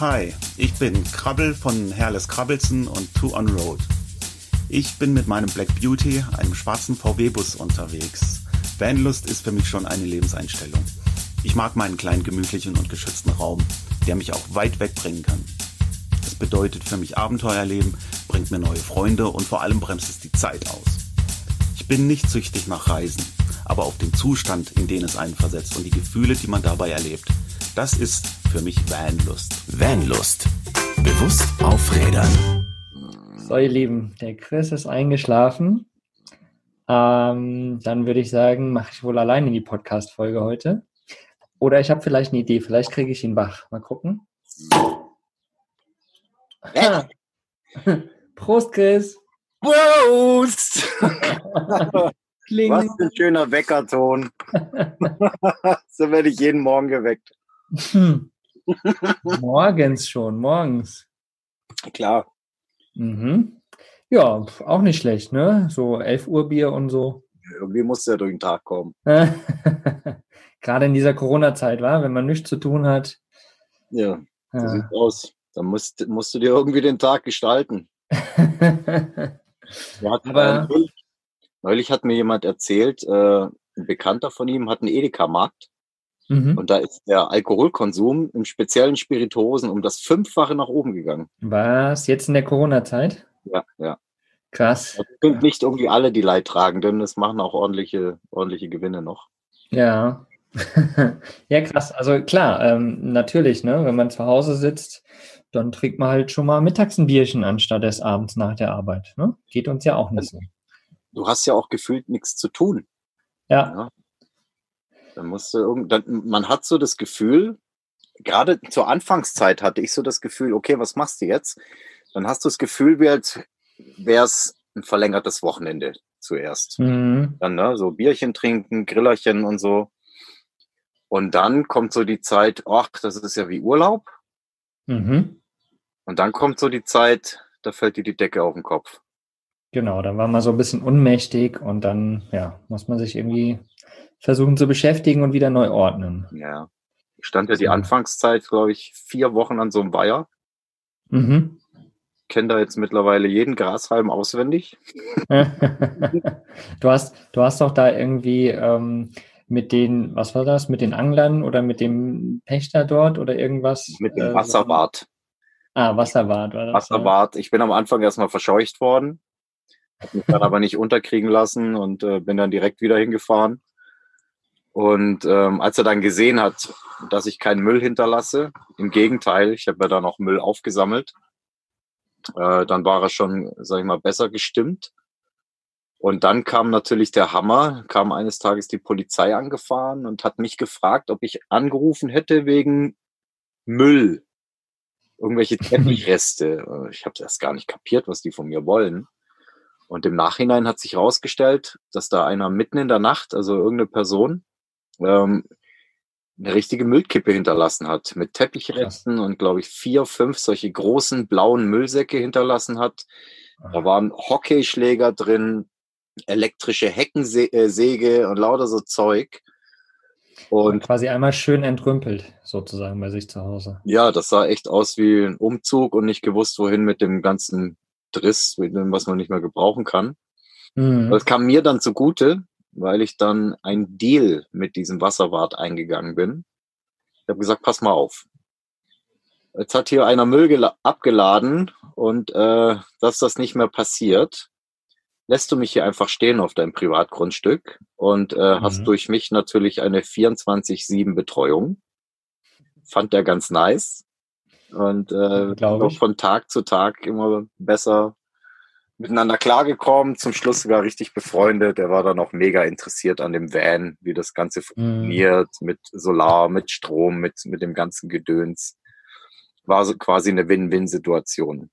Hi, ich bin Krabbel von Herles Krabbelsen und Two on Road. Ich bin mit meinem Black Beauty, einem schwarzen VW-Bus unterwegs. Vanlust ist für mich schon eine Lebenseinstellung. Ich mag meinen kleinen gemütlichen und geschützten Raum, der mich auch weit wegbringen kann. Das bedeutet für mich Abenteuerleben, bringt mir neue Freunde und vor allem bremst es die Zeit aus. Ich bin nicht süchtig nach Reisen, aber auf den Zustand, in den es einen versetzt und die Gefühle, die man dabei erlebt. Das ist für mich Vanlust. Vanlust. Bewusst aufrädern. So, ihr Lieben, der Chris ist eingeschlafen. Ähm, dann würde ich sagen, mache ich wohl alleine die Podcast-Folge heute. Oder ich habe vielleicht eine Idee, vielleicht kriege ich ihn wach. Mal gucken. Prost, Chris. Prost! Kling. Was für ein schöner Weckerton. so werde ich jeden Morgen geweckt. Hm. Morgens schon, morgens. Klar. Mhm. Ja, auch nicht schlecht, ne? So 11 Uhr Bier und so. Irgendwie muss der durch den Tag kommen. Gerade in dieser Corona-Zeit, war, wenn man nichts zu tun hat. Ja, so Ja. sieht's aus. Dann musst, musst du dir irgendwie den Tag gestalten. Aber- neulich, neulich hat mir jemand erzählt, äh, ein Bekannter von ihm hat einen Edeka-Markt mhm. und da ist der Alkoholkonsum im speziellen Spirituosen um das Fünffache nach oben gegangen. Was? Jetzt in der Corona-Zeit? Ja, ja. Krass. Das sind nicht irgendwie alle die Leidtragenden, das machen auch ordentliche, ordentliche Gewinne noch. Ja. ja, krass. Also klar, ähm, natürlich, ne? Wenn man zu Hause sitzt, dann trinkt man halt schon mal mittags ein Bierchen anstatt des Abends nach der Arbeit. Ne? Geht uns ja auch nicht so. Du hast ja auch gefühlt nichts zu tun. Ja. Ja. Dann musst du irgend, dann, man hat so das Gefühl, gerade zur Anfangszeit hatte ich so das Gefühl, okay, was machst du jetzt? Dann hast du das Gefühl, wie als wäre es ein verlängertes Wochenende zuerst. Mhm. Dann ne, so Bierchen trinken, Grillerchen und so. Und dann kommt so die Zeit, ach, das ist ja wie Urlaub. Mhm. Und dann kommt so die Zeit, da fällt dir die Decke auf den Kopf. Genau, dann war man so ein bisschen unmächtig und dann, ja, muss man sich irgendwie versuchen zu beschäftigen und wieder neu ordnen. Ja. Ich stand ja die. Anfangszeit, glaube ich, vier Wochen an so einem Weiher. Mhm. Kenne da jetzt mittlerweile jeden Grashalm auswendig. du hast, du hast doch da irgendwie ähm, mit den, was war das, mit den Anglern oder mit dem Pächter dort oder irgendwas? Mit äh, dem so- Wasserwart. Ah, Wasserwart war das. Wasserwart. Ich bin am Anfang erstmal verscheucht worden, habe mich dann aber nicht unterkriegen lassen und äh, bin dann direkt wieder hingefahren. Und ähm, als er dann gesehen hat, dass ich keinen Müll hinterlasse, im Gegenteil, ich habe ja dann auch Müll aufgesammelt, äh, dann war er schon, sag ich mal, besser gestimmt. Und dann kam natürlich der Hammer, kam eines Tages die Polizei angefahren und hat mich gefragt, ob ich angerufen hätte wegen Müll irgendwelche Teppichreste. Äh, Ich habe das gar nicht kapiert, was die von mir wollen. Und im Nachhinein hat sich herausgestellt, dass da einer mitten in der Nacht, also irgendeine Person, ähm, eine richtige Müllkippe hinterlassen hat mit Teppichresten und glaube ich vier, fünf solche großen blauen Müllsäcke hinterlassen hat. Da waren Hockeyschläger drin, elektrische Heckensäge und lauter so Zeug. Und Und quasi einmal schön entrümpelt, sozusagen bei sich zu Hause. Ja, das sah echt aus wie ein Umzug und nicht gewusst, wohin mit dem ganzen Driss, mit dem, was man nicht mehr gebrauchen kann. Mhm. Das kam mir dann zugute, weil ich dann ein Deal mit diesem Wasserwart eingegangen bin. Ich habe gesagt, pass mal auf. Jetzt hat hier einer Müll gela- abgeladen und äh, dass das nicht mehr passiert, lässt du mich hier einfach stehen auf deinem Privatgrundstück und äh, hast Mhm. durch mich natürlich eine 24-7 Betreuung. Fand der ganz nice. Und äh, Glaub auch ich. von Tag zu Tag immer besser miteinander klargekommen, zum Schluss sogar richtig befreundet. Er war dann auch mega interessiert an dem Van, wie das Ganze Mhm. funktioniert, mit Solar, mit Strom, mit, mit dem ganzen Gedöns. War so quasi eine Win-Win-Situation.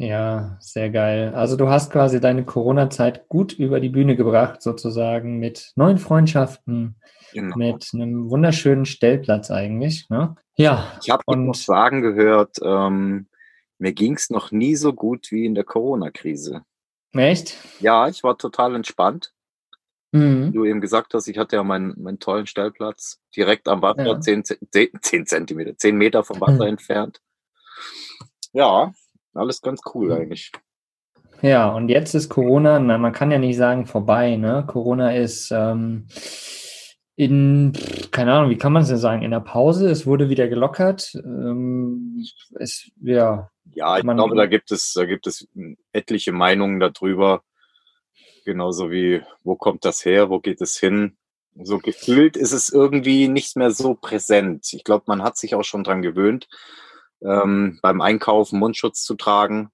Ja, sehr geil. Also du hast quasi deine Corona-Zeit gut über die Bühne gebracht, sozusagen mit neuen Freundschaften, Genau. mit einem wunderschönen Stellplatz eigentlich. Ne? Ja, Ich habe Und- noch sagen gehört, ähm, mir ging's noch nie so gut wie in der Corona-Krise. echt? Ja, ich war total entspannt. Mhm. du eben gesagt hast, ich hatte ja meinen, meinen tollen Stellplatz direkt am Wasser, Ja. zehn, Ze- zehn, zehn Zentimeter, zehn Meter vom Wasser Mhm. entfernt. ja, alles ganz cool eigentlich. Ja, und jetzt ist Corona, na, man kann ja nicht sagen vorbei, ne? Corona ist ähm, in, keine Ahnung, wie kann man es denn sagen, in der Pause, es wurde wieder gelockert. Ähm, es, ja, Ja, ich glaube, da gibt es, da gibt es etliche Meinungen darüber. Genauso wie, wo kommt das her, wo geht es hin? So gefühlt ist es irgendwie nicht mehr so präsent. Ich glaube, man hat sich auch schon dran gewöhnt, ähm, beim Einkaufen Mundschutz zu tragen,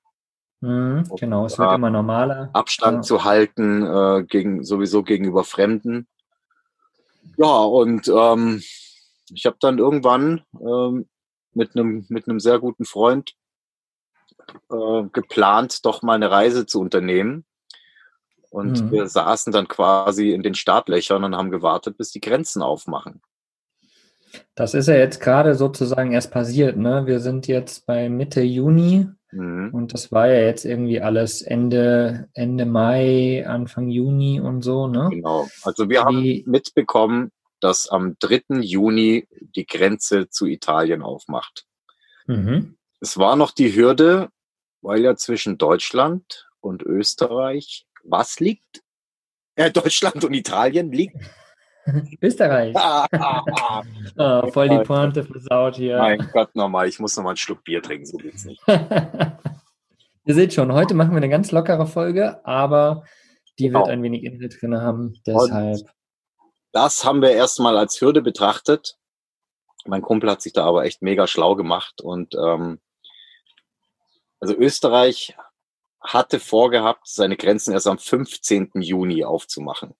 mhm, genau, es wird immer normaler. Abstand Ja. zu halten, äh, gegen, sowieso gegenüber Fremden. Ja, und ähm, ich habe dann irgendwann ähm, mit einem mit einem sehr guten Freund äh, geplant, doch mal eine Reise zu unternehmen. Und Mhm. wir saßen dann quasi in den Startlöchern und haben gewartet, bis die Grenzen aufmachen. Das ist ja jetzt gerade sozusagen erst passiert, ne? Wir sind jetzt bei Mitte Juni Mhm. und das war ja jetzt irgendwie alles Ende, Ende Mai, Anfang Juni und so, ne? Genau. Also wir haben Wie, mitbekommen, dass am 3. Juni die Grenze zu Italien aufmacht. mhm. Es war noch die Hürde, weil ja zwischen Deutschland und Österreich was liegt? Äh, Deutschland und Italien liegt. Österreich. Ah, voll die Pointe versaut hier. Mein Gott, nochmal, ich muss nochmal einen Schluck Bier trinken, so geht's nicht. Ihr seht schon, heute machen wir eine ganz lockere Folge, aber die wird Genau. ein wenig Inhalt drin haben. Deshalb. Das haben wir erstmal als Hürde betrachtet. Mein Kumpel hat sich da aber echt mega schlau gemacht und ähm, also Österreich hatte vorgehabt, seine Grenzen erst am 15. Juni aufzumachen.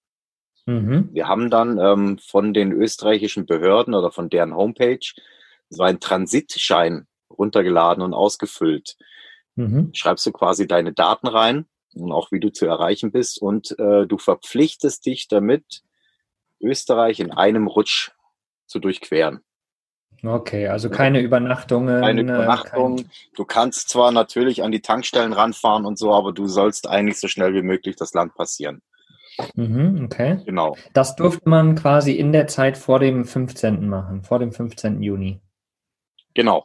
Mhm. Wir haben dann ähm, von den österreichischen Behörden oder von deren Homepage so einen Transitschein runtergeladen und ausgefüllt. Mhm. Schreibst du quasi deine Daten rein und auch wie du zu erreichen bist und äh, du verpflichtest dich damit, Österreich in einem Rutsch zu durchqueren. Okay, also keine Übernachtungen. Keine äh, Übernachtung. kein- Du kannst zwar natürlich an die Tankstellen ranfahren und so, aber du sollst eigentlich so schnell wie möglich das Land passieren. Mhm, okay. Genau. Das durfte man quasi in der Zeit vor dem 15. machen, vor dem 15. Juni. Genau.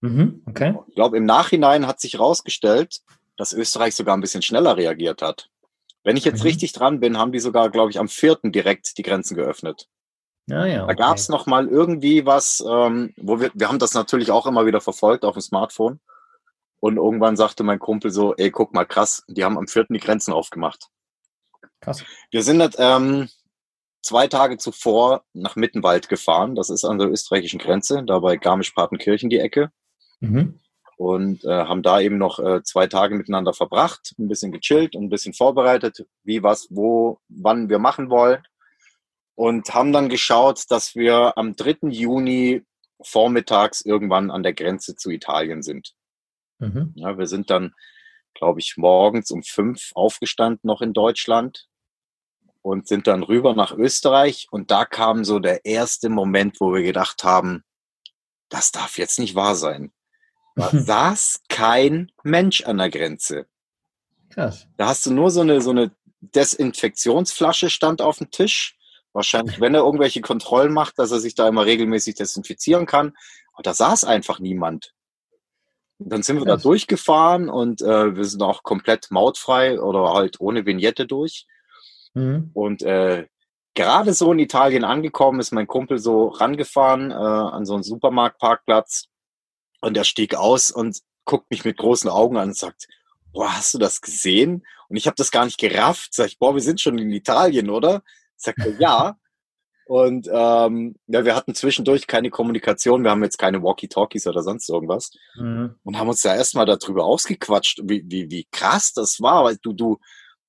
Mhm, okay. Ich glaube, im Nachhinein hat sich herausgestellt, dass Österreich sogar ein bisschen schneller reagiert hat. Wenn ich jetzt Mhm. richtig dran bin, haben die sogar, glaube ich, am 4. direkt die Grenzen geöffnet. Ja, ja. Da okay. gab es noch mal irgendwie was, ähm, wo wir, wir haben das natürlich auch immer wieder verfolgt auf dem Smartphone. Und irgendwann sagte mein Kumpel so, ey, guck mal, krass, die haben am 4. die Grenzen aufgemacht. Krass. Wir sind ähm, zwei Tage zuvor nach Mittenwald gefahren. Das ist an der österreichischen Grenze, da bei Garmisch-Partenkirchen die Ecke. Mhm. Und äh, haben da eben noch äh, zwei Tage miteinander verbracht, ein bisschen gechillt und ein bisschen vorbereitet, wie, was, wo, wann wir machen wollen. Und haben dann geschaut, dass wir am 3. Juni vormittags irgendwann an der Grenze zu Italien sind. Mhm. Ja, wir sind dann, glaube ich, morgens um fünf aufgestanden noch in Deutschland und sind dann rüber nach Österreich. Und da kam so der erste Moment, wo wir gedacht haben, das darf jetzt nicht wahr sein. Da saß kein Mensch an der Grenze. Krass. Da hast du nur so eine, so eine Desinfektionsflasche stand auf dem Tisch. Wahrscheinlich, wenn er irgendwelche Kontrollen macht, dass er sich da immer regelmäßig desinfizieren kann. Aber da saß einfach niemand. Und dann sind wir da Krass. durchgefahren und äh, wir sind auch komplett mautfrei oder halt ohne Vignette durch. Mhm. Und äh, gerade so in Italien angekommen ist mein Kumpel so rangefahren äh, an so einen Supermarktparkplatz und er stieg aus und guckt mich mit großen Augen an und sagt, boah, hast du das gesehen? Und ich habe das gar nicht gerafft. Sag ich, boah, wir sind schon in Italien, oder? Sagt er, ja. Und ähm, ja, wir hatten zwischendurch keine Kommunikation, wir haben jetzt keine Walkie-Talkies oder sonst irgendwas Mhm. und haben uns da erstmal darüber ausgequatscht, wie, wie, wie krass das war. Weil du, du,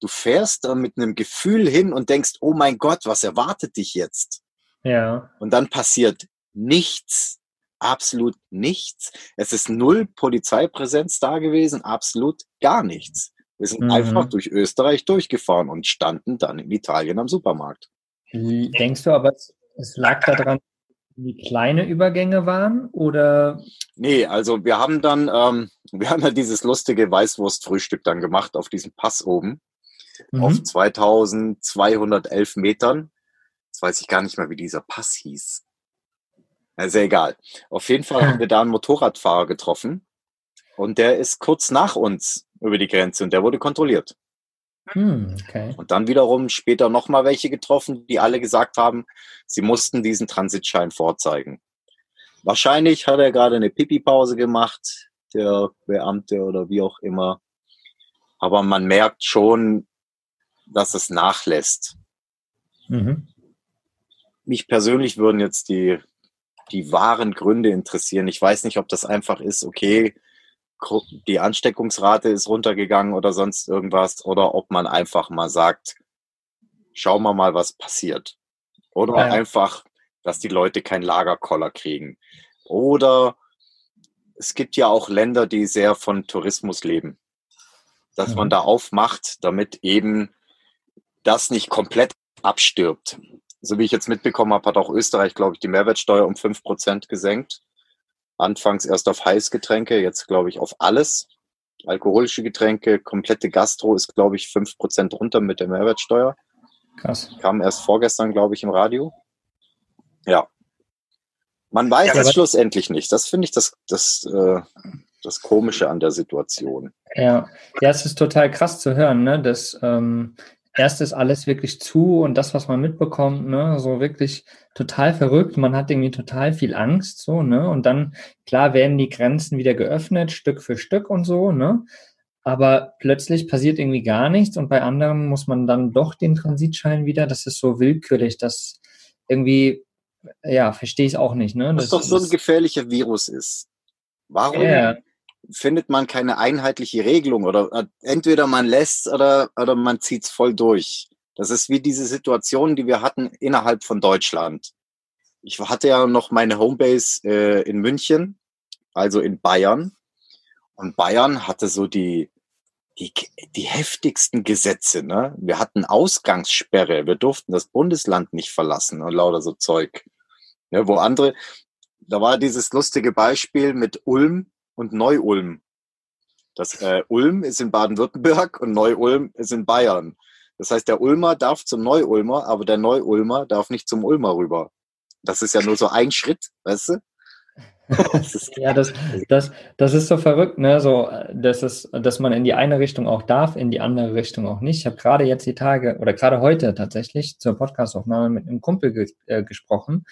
du fährst da mit einem Gefühl hin und denkst, oh mein Gott, was erwartet dich jetzt? Ja. Und dann passiert nichts, absolut nichts. Es ist null Polizeipräsenz da gewesen, absolut gar nichts. Wir sind Mhm. einfach durch Österreich durchgefahren und standen dann in Italien am Supermarkt. Denkst du aber, es, lag daran, wie kleine Übergänge waren oder? Nee, also wir haben dann, ähm, wir haben ja dieses lustige Weißwurstfrühstück dann gemacht auf diesem Pass oben. Auf Mhm. 2211 Metern. Jetzt weiß ich gar nicht mehr, wie dieser Pass hieß. Sehr egal. Auf jeden Fall haben wir da einen Motorradfahrer getroffen. Und der ist kurz nach uns über die Grenze und der wurde kontrolliert. Hm, okay. Und dann wiederum später nochmal welche getroffen, die alle gesagt haben, sie mussten diesen Transitschein vorzeigen. Wahrscheinlich hat er gerade eine Pipi-Pause gemacht, der Beamte oder wie auch immer. Aber man merkt schon, dass es nachlässt. Mhm. Mich persönlich würden jetzt die, die wahren Gründe interessieren. Ich weiß nicht, ob das einfach ist, okay, die Ansteckungsrate ist runtergegangen oder sonst irgendwas, oder ob man einfach mal sagt, schauen wir mal, was passiert. Oder Ja. einfach, dass die Leute keinen Lagerkoller kriegen. Oder es gibt ja auch Länder, die sehr von Tourismus leben. Dass man Mhm. da aufmacht, damit eben das nicht komplett abstirbt. So wie ich jetzt mitbekommen habe, hat auch Österreich, glaube ich, die Mehrwertsteuer um 5% gesenkt. Anfangs erst auf Heißgetränke, jetzt glaube ich auf alles. Alkoholische Getränke, komplette Gastro ist, glaube ich, 5% runter mit der Mehrwertsteuer. Krass. Kam erst vorgestern, glaube ich, im Radio. Ja. Man weiß Ja, es schlussendlich nicht. Das finde ich das, das, äh, das Komische an der Situation. Ja, ja, es ist total krass zu hören, ne? dass ähm, erst ist alles wirklich zu und das, was man mitbekommt, ne, so wirklich total verrückt. Man hat irgendwie total viel Angst, so, ne? Und dann, klar, werden die Grenzen wieder geöffnet, Stück für Stück und so, ne? Aber plötzlich passiert irgendwie gar nichts und bei anderen muss man dann doch den Transitschein wieder. Das ist so willkürlich, das irgendwie, ja, verstehe ich auch nicht, ne? Das doch so ein gefährlicher Virus ist. Warum ja, findet man keine einheitliche Regelung oder äh, entweder man lässt oder, oder man zieht's voll durch. Das ist wie diese Situation, die wir hatten innerhalb von Deutschland. Ich hatte ja noch meine Homebase äh, in München, also in Bayern. Und Bayern hatte so die, die, die heftigsten Gesetze. Ne? Wir hatten Ausgangssperre, wir durften das Bundesland nicht verlassen und lauter so Zeug. Ne, wo andere, da war dieses lustige Beispiel mit Ulm und Neu-Ulm. Das äh, Ulm ist in Baden-Württemberg und Neu-Ulm ist in Bayern. Das heißt, der Ulmer darf zum Neu-Ulmer, aber der Neu-Ulmer darf nicht zum Ulmer rüber. Das ist ja nur so ein Schritt, weißt du? Ja, das, das, das ist so verrückt, ne? So, dass, es, dass man in die eine Richtung auch darf, in die andere Richtung auch nicht. Ich habe gerade jetzt die Tage oder gerade heute tatsächlich zur Podcastaufnahme mit einem Kumpel ge äh, gesprochen,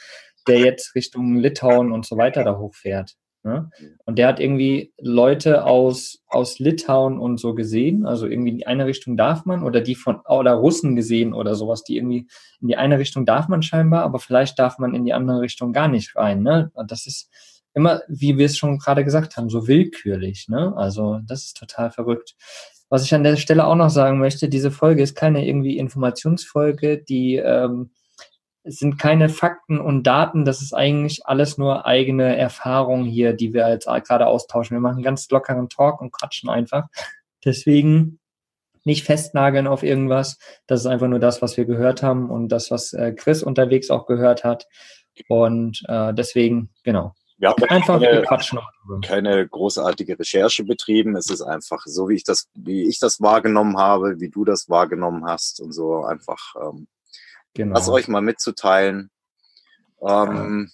der jetzt Richtung Litauen und so weiter da hochfährt. Ne? Und der hat irgendwie Leute aus, aus Litauen und so gesehen. Also irgendwie in die eine Richtung darf man oder die von oder Russen gesehen oder sowas, die irgendwie in die eine Richtung darf man scheinbar, aber vielleicht darf man in die andere Richtung gar nicht rein. Ne? Und das ist immer, wie wir es schon gerade gesagt haben, so willkürlich. Ne? Also das ist total verrückt. Was ich an der Stelle auch noch sagen möchte, diese Folge ist keine irgendwie Informationsfolge, die ähm, es sind keine Fakten und Daten, das ist eigentlich alles nur eigene Erfahrung hier, die wir jetzt gerade austauschen. Wir machen ganz lockeren Talk und quatschen einfach. Deswegen nicht festnageln auf irgendwas. Das ist einfach nur das, was wir gehört haben und das, was äh, Chris unterwegs auch gehört hat. Und äh, deswegen, genau. wir haben Einfach keine, quatschen keine großartige Recherche betrieben. Es ist einfach so, wie ich das, wie ich das wahrgenommen habe, wie du das wahrgenommen hast und so einfach ähm, Genau. das euch mal mitzuteilen. Ähm,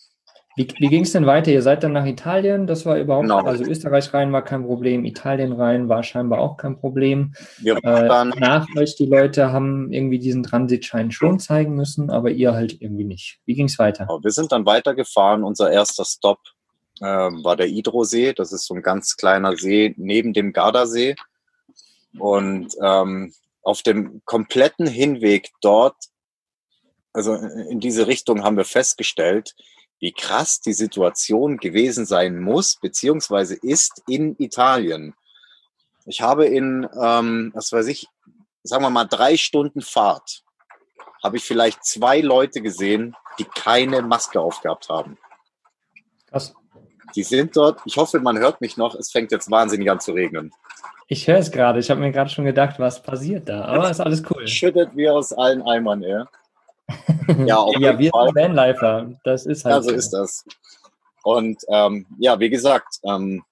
Wie, wie ging es denn weiter? Ihr seid dann nach Italien, das war überhaupt, Genau. also Österreich rein war kein Problem, Italien rein war scheinbar auch kein Problem. wir Äh, dann, nach euch, die Leute haben irgendwie diesen Transitschein schon zeigen müssen, aber ihr halt irgendwie nicht. Wie ging es weiter? wir sind dann weitergefahren. Unser erster Stop ähm, war der Idrosee. Das ist so ein ganz kleiner See neben dem Gardasee. Und ähm, auf dem kompletten Hinweg dort, also in diese Richtung haben wir festgestellt, wie krass die Situation gewesen sein muss, beziehungsweise ist in Italien. Ich habe in, ähm, was weiß ich, sagen wir mal, drei Stunden Fahrt, habe ich vielleicht zwei Leute gesehen, die keine Maske aufgehabt haben. Krass. Die sind dort, ich hoffe, man hört mich noch, es fängt jetzt wahnsinnig an zu regnen. Ich höre es gerade, ich habe mir gerade schon gedacht, was passiert da, aber ist alles cool. Schüttet wie aus allen Eimern, ey. Ja, auf ja wir Fall. sind Vanlifer, das ist halt Ja, so ist das. Und ähm, ja, wie gesagt, ähm,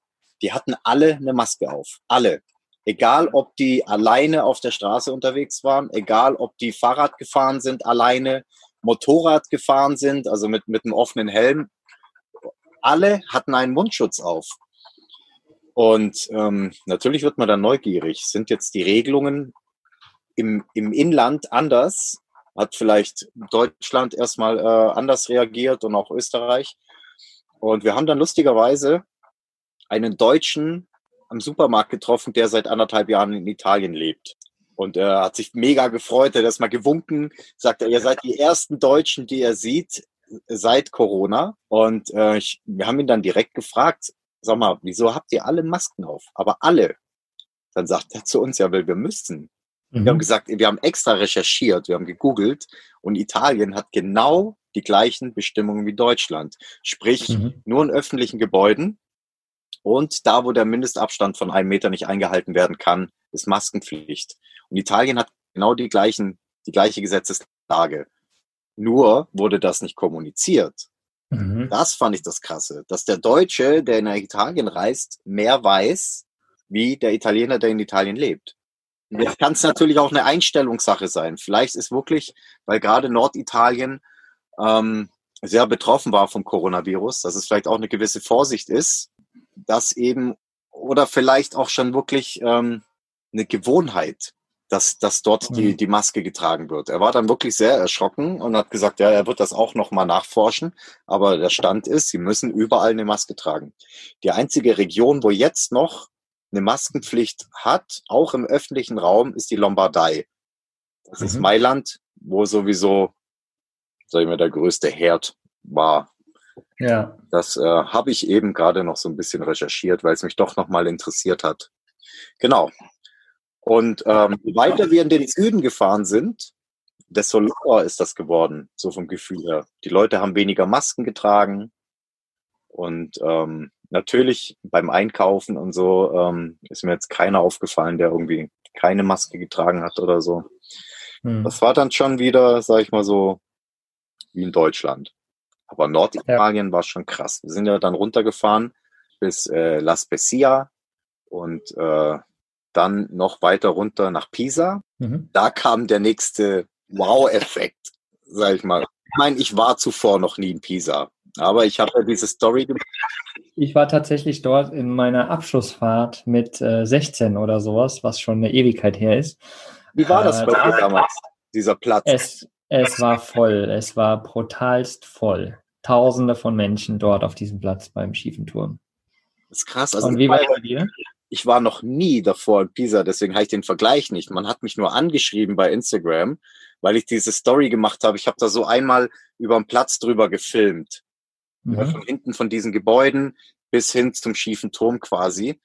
die hatten alle eine Maske auf. Alle. Egal, ob die alleine auf der Straße unterwegs waren, egal, ob die Fahrrad gefahren sind, alleine, Motorrad gefahren sind, also mit, mit einem offenen Helm. Alle hatten einen Mundschutz auf. Und ähm, natürlich wird man dann neugierig. Sind jetzt die Regelungen im, im Inland anders? Hat vielleicht Deutschland erstmal äh, anders reagiert und auch Österreich. Und wir haben dann lustigerweise einen Deutschen am Supermarkt getroffen, der seit anderthalb Jahren in Italien lebt. Und er hat sich mega gefreut, er hat erstmal gewunken, sagt er, ihr seid die ersten Deutschen, die er sieht seit Corona. Und äh, ich, wir haben ihn dann direkt gefragt, sag mal, wieso habt ihr alle Masken auf? Aber alle. Dann sagt er zu uns, ja, weil wir müssen. Mhm. Wir haben gesagt, wir haben extra recherchiert, wir haben gegoogelt und Italien hat genau die gleichen Bestimmungen wie Deutschland. Sprich, mhm. nur in öffentlichen Gebäuden und da, wo der Mindestabstand von einem Meter nicht eingehalten werden kann, ist Maskenpflicht. Und Italien hat genau die gleichen, die gleiche Gesetzeslage. Nur wurde das nicht kommuniziert. Mhm. Das fand ich das Krasse, dass der Deutsche, der in Italien reist, mehr weiß, wie der Italiener, der in Italien lebt. Jetzt kann es natürlich auch eine Einstellungssache sein. Vielleicht ist wirklich, weil gerade Norditalien ähm, sehr betroffen war vom Coronavirus, dass es vielleicht auch eine gewisse Vorsicht ist, dass eben oder vielleicht auch schon wirklich ähm, eine Gewohnheit, dass, dass dort die, mhm. die Maske getragen wird. Er war dann wirklich sehr erschrocken und hat gesagt, ja, er wird das auch nochmal nachforschen. Aber der Stand ist, sie müssen überall eine Maske tragen. Die einzige Region, wo jetzt noch eine Maskenpflicht hat, auch im öffentlichen Raum, ist die Lombardei. Das mhm. ist Mailand, wo sowieso, sag ich mal, der größte Herd war. Ja. Das äh, habe ich eben gerade noch so ein bisschen recherchiert, weil es mich doch nochmal interessiert hat. Genau. Und ähm, je weiter wir in den Süden gefahren sind, desto locker ist das geworden, so vom Gefühl her. Die Leute haben weniger Masken getragen. Und ähm, natürlich beim Einkaufen und so ähm, ist mir jetzt keiner aufgefallen, der irgendwie keine Maske getragen hat oder so. Hm. Das war dann schon wieder, sag ich mal so, wie in Deutschland. Aber Norditalien ja. war schon krass. Wir sind ja dann runtergefahren bis äh, La Spezia und äh, dann noch weiter runter nach Pisa. Mhm. Da kam der nächste Wow-Effekt, sag ich mal. Ich meine, ich war zuvor noch nie in Pisa, aber ich habe ja diese Story gemacht. Ich war tatsächlich dort in meiner Abschlussfahrt mit äh, 16 oder sowas, was schon eine Ewigkeit her ist. Wie war das äh, bei dir damals, dieser Platz? Es, es war voll, es war brutalst voll. Tausende von Menschen dort auf diesem Platz beim schiefen Turm. Das ist krass. Also Und wie war es bei dir? ich war noch nie davor in Pisa, deswegen habe ich den Vergleich nicht. Man hat mich nur angeschrieben bei Instagram, weil ich diese Story gemacht habe. Ich habe da so einmal über den Platz drüber gefilmt. Mhm. Von hinten von diesen Gebäuden bis hin zum schiefen Turm quasi.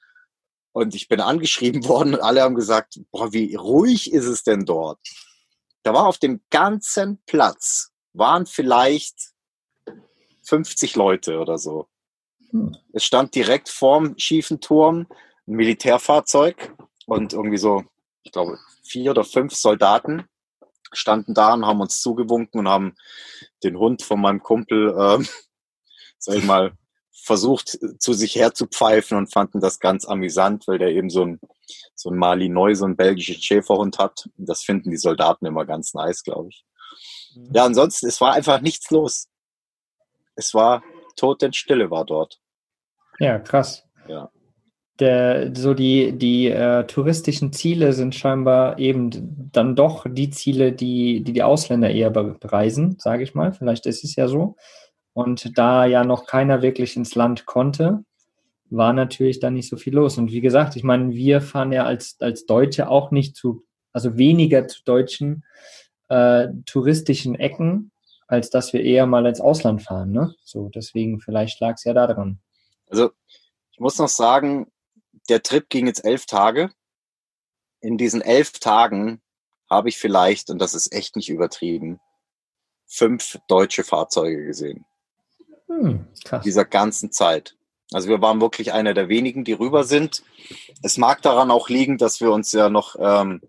Und ich bin angeschrieben worden und alle haben gesagt, boah, wie ruhig ist es denn dort? Da war auf dem ganzen Platz, waren vielleicht 50 Leute oder so. Hm. Es stand direkt vorm schiefen Turm ein Militärfahrzeug und irgendwie so, ich glaube, vier oder fünf Soldaten standen da und haben uns zugewunken und haben den Hund von meinem Kumpel, äh, sag ich mal, versucht zu sich herzupfeifen und fanden das ganz amüsant, weil der eben so ein, so ein Malinois, so ein belgischen Schäferhund hat. Das finden die Soldaten immer ganz nice, glaube ich. Mhm. Ja, ansonsten, es war einfach nichts los. Es war Totenstille war dort. Ja, krass. Ja der, so die, die äh, touristischen Ziele sind scheinbar eben dann doch die Ziele, die die, die Ausländer eher bereisen, sage ich mal. Vielleicht ist es ja so. Und da ja noch keiner wirklich ins Land konnte, war natürlich da nicht so viel los. Und wie gesagt, ich meine, wir fahren ja als, als Deutsche auch nicht zu, also weniger zu deutschen äh, touristischen Ecken, als dass wir eher mal ins Ausland fahren. Ne? So, deswegen, vielleicht lag es ja daran. Also ich muss noch sagen, der Trip ging jetzt elf Tage. In diesen elf Tagen habe ich vielleicht, und das ist echt nicht übertrieben, fünf deutsche Fahrzeuge gesehen. Hm. Dieser ganzen Zeit. Also wir waren wirklich einer der wenigen, die rüber sind. Es mag daran auch liegen, dass wir uns ja noch ähm,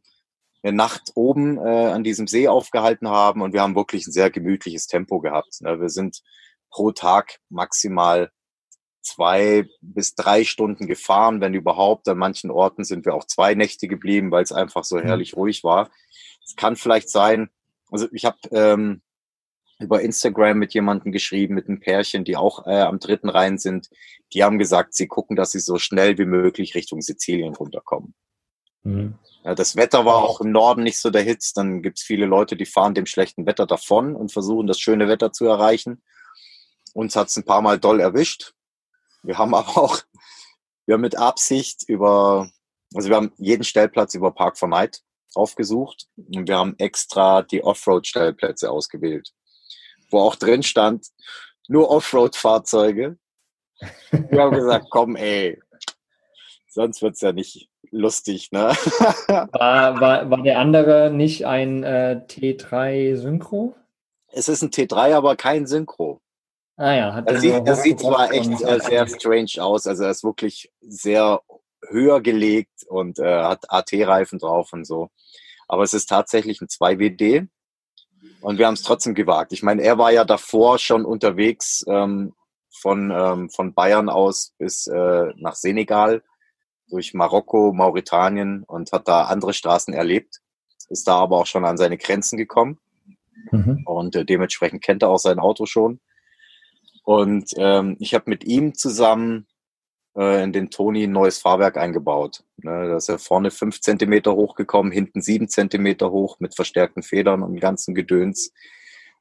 eine Nacht oben äh, an diesem See aufgehalten haben und wir haben wirklich ein sehr gemütliches Tempo gehabt. Ne? Wir sind pro Tag maximal zwei bis drei Stunden gefahren, wenn überhaupt. An manchen Orten sind wir auch zwei Nächte geblieben, weil es einfach so mhm. herrlich ruhig war. Es kann vielleicht sein, also ich habe ähm, über Instagram mit jemandem geschrieben, mit einem Pärchen, die auch äh, am dritten Rhein sind. Die haben gesagt, sie gucken, dass sie so schnell wie möglich Richtung Sizilien runterkommen. Mhm. Ja, das Wetter war auch im Norden nicht so der Hitz. Dann gibt's viele Leute, die fahren dem schlechten Wetter davon und versuchen, das schöne Wetter zu erreichen. Uns hat's ein paar Mal doll erwischt. Wir haben aber auch, wir haben mit Absicht über, also wir haben jeden Stellplatz über Park for Night aufgesucht und wir haben extra die Offroad-Stellplätze ausgewählt, wo auch drin stand, nur Offroad-Fahrzeuge. Wir haben gesagt, komm ey, sonst wird's ja nicht lustig, ne? war, war, war der andere nicht ein äh, T3 Synchro? Es ist ein T3, aber kein Synchro. Ah ja, hat er sieht, das sieht zwar echt äh, sehr strange aus, also er ist wirklich sehr höher gelegt und äh, hat AT-Reifen drauf und so. Aber es ist tatsächlich ein 2WD und wir haben es trotzdem gewagt. Ich meine, er war ja davor schon unterwegs ähm, von, ähm, von Bayern aus bis äh, nach Senegal durch Marokko, Mauretanien und hat da andere Straßen erlebt, ist da aber auch schon an seine Grenzen gekommen mhm. und äh, dementsprechend kennt er auch sein Auto schon. Und ähm, ich habe mit ihm zusammen in den Toni ein neues Fahrwerk eingebaut. Ne, da ist er vorne fünf Zentimeter hochgekommen, hinten sieben Zentimeter hoch mit verstärkten Federn und ganzen Gedöns.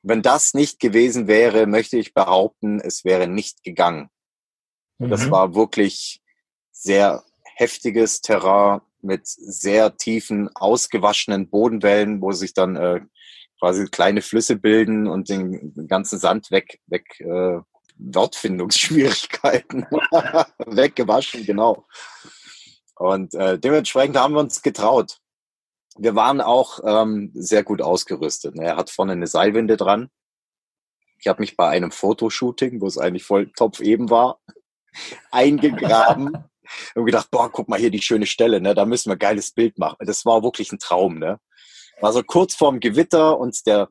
Wenn das nicht gewesen wäre, möchte ich behaupten, es wäre nicht gegangen. Mhm. Das war wirklich sehr heftiges Terrain mit sehr tiefen, ausgewaschenen Bodenwellen, wo sich dann äh, quasi kleine Flüsse bilden und den ganzen Sand weg, weg äh, Wortfindungsschwierigkeiten weggewaschen, genau. Und äh, dementsprechend haben wir uns getraut. Wir waren auch ähm, sehr gut ausgerüstet. Er hat vorne eine Seilwinde dran. Ich habe mich bei einem Fotoshooting, wo es eigentlich voll topf eben war, eingegraben und gedacht, boah, guck mal hier die schöne Stelle, ne? Da müssen wir ein geiles Bild machen. Das war wirklich ein Traum, ne? War so kurz vorm Gewitter und der,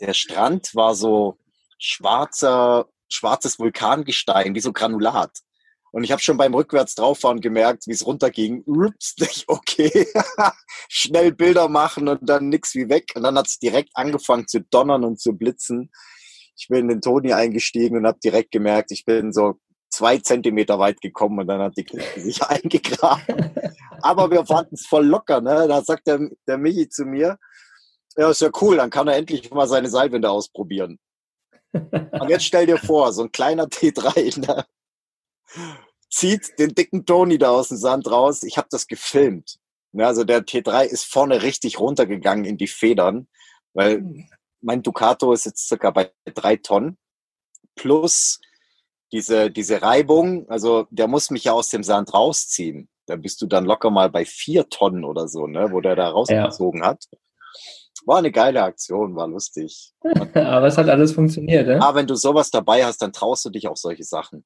der Strand war so schwarzer, schwarzes Vulkangestein, wie so Granulat. Und ich habe schon beim Rückwärts drauffahren gemerkt, wie es runterging. Ups, okay, schnell Bilder machen und dann nix wie weg. Und dann hat es direkt angefangen zu donnern und zu blitzen. Ich bin in den Toni eingestiegen und habe direkt gemerkt, ich bin so zwei Zentimeter weit gekommen und dann hat die Kiste sich eingegraben. Aber wir fanden es voll locker. Ne? Da sagt der, der Michi zu mir, ja, ist ja cool, dann kann er endlich mal seine Seilwinde ausprobieren. Und jetzt stell dir vor, so ein kleiner T3 ne? zieht den dicken Toni da aus dem Sand raus. Ich habe das gefilmt. Ne? Also der T3 ist vorne richtig runtergegangen in die Federn, weil mein Ducato ist jetzt circa bei drei Tonnen plus diese, diese Reibung, also der muss mich ja aus dem Sand rausziehen. Da bist du dann locker mal bei vier Tonnen oder so, ne, wo der da rausgezogen ja. hat. War eine geile Aktion, war lustig. Aber es hat alles funktioniert, ne? Aber wenn du sowas dabei hast, dann traust du dich auch solche Sachen.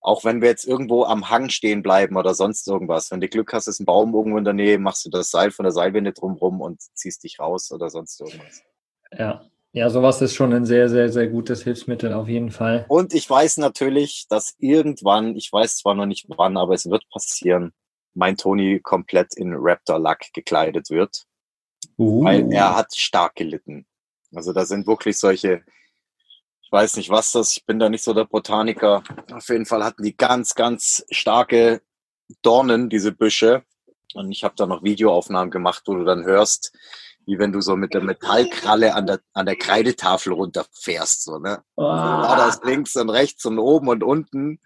Auch wenn wir jetzt irgendwo am Hang stehen bleiben oder sonst irgendwas. Wenn du Glück hast, ist ein Baum irgendwo in der Nähe, machst du das Seil von der Seilwinde drumrum und ziehst dich raus oder sonst irgendwas. Ja, ja, sowas ist schon ein sehr, sehr, sehr gutes Hilfsmittel auf jeden Fall. Und ich weiß natürlich, dass irgendwann, ich weiß zwar noch nicht wann, aber es wird passieren, mein Toni komplett in Raptor-Lack gekleidet wird. Uh. Weil er hat stark gelitten. Also da sind wirklich solche, ich weiß nicht was das, ich bin da nicht so der Botaniker. Auf jeden Fall hatten die ganz, ganz starke Dornen, diese Büsche. Und ich habe da noch Videoaufnahmen gemacht, wo du dann hörst, wie wenn du so mit der Metallkralle an der, an der Kreidetafel runterfährst. So, ne? Oh. Also das links und rechts und oben und unten.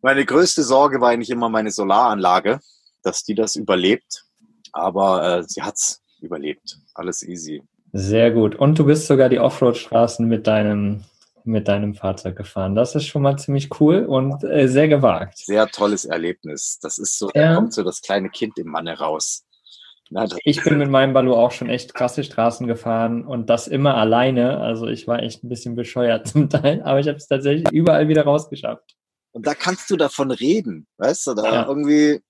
Meine größte Sorge war eigentlich immer meine Solaranlage, dass die das überlebt. Aber äh, sie hat's überlebt. Alles easy. Sehr gut. Und du bist sogar die Offroad-Straßen mit deinem, mit deinem Fahrzeug gefahren. Das ist schon mal ziemlich cool und äh, sehr gewagt. Sehr tolles Erlebnis. Das ist so, ja. da kommt so das kleine Kind im Manne raus. Na, ich bin mit meinem Balu auch schon echt krasse Straßen gefahren und das immer alleine. Also ich war echt ein bisschen bescheuert zum Teil, aber ich habe es tatsächlich überall wieder rausgeschafft. Und da kannst du davon reden, weißt du, da ja. irgendwie,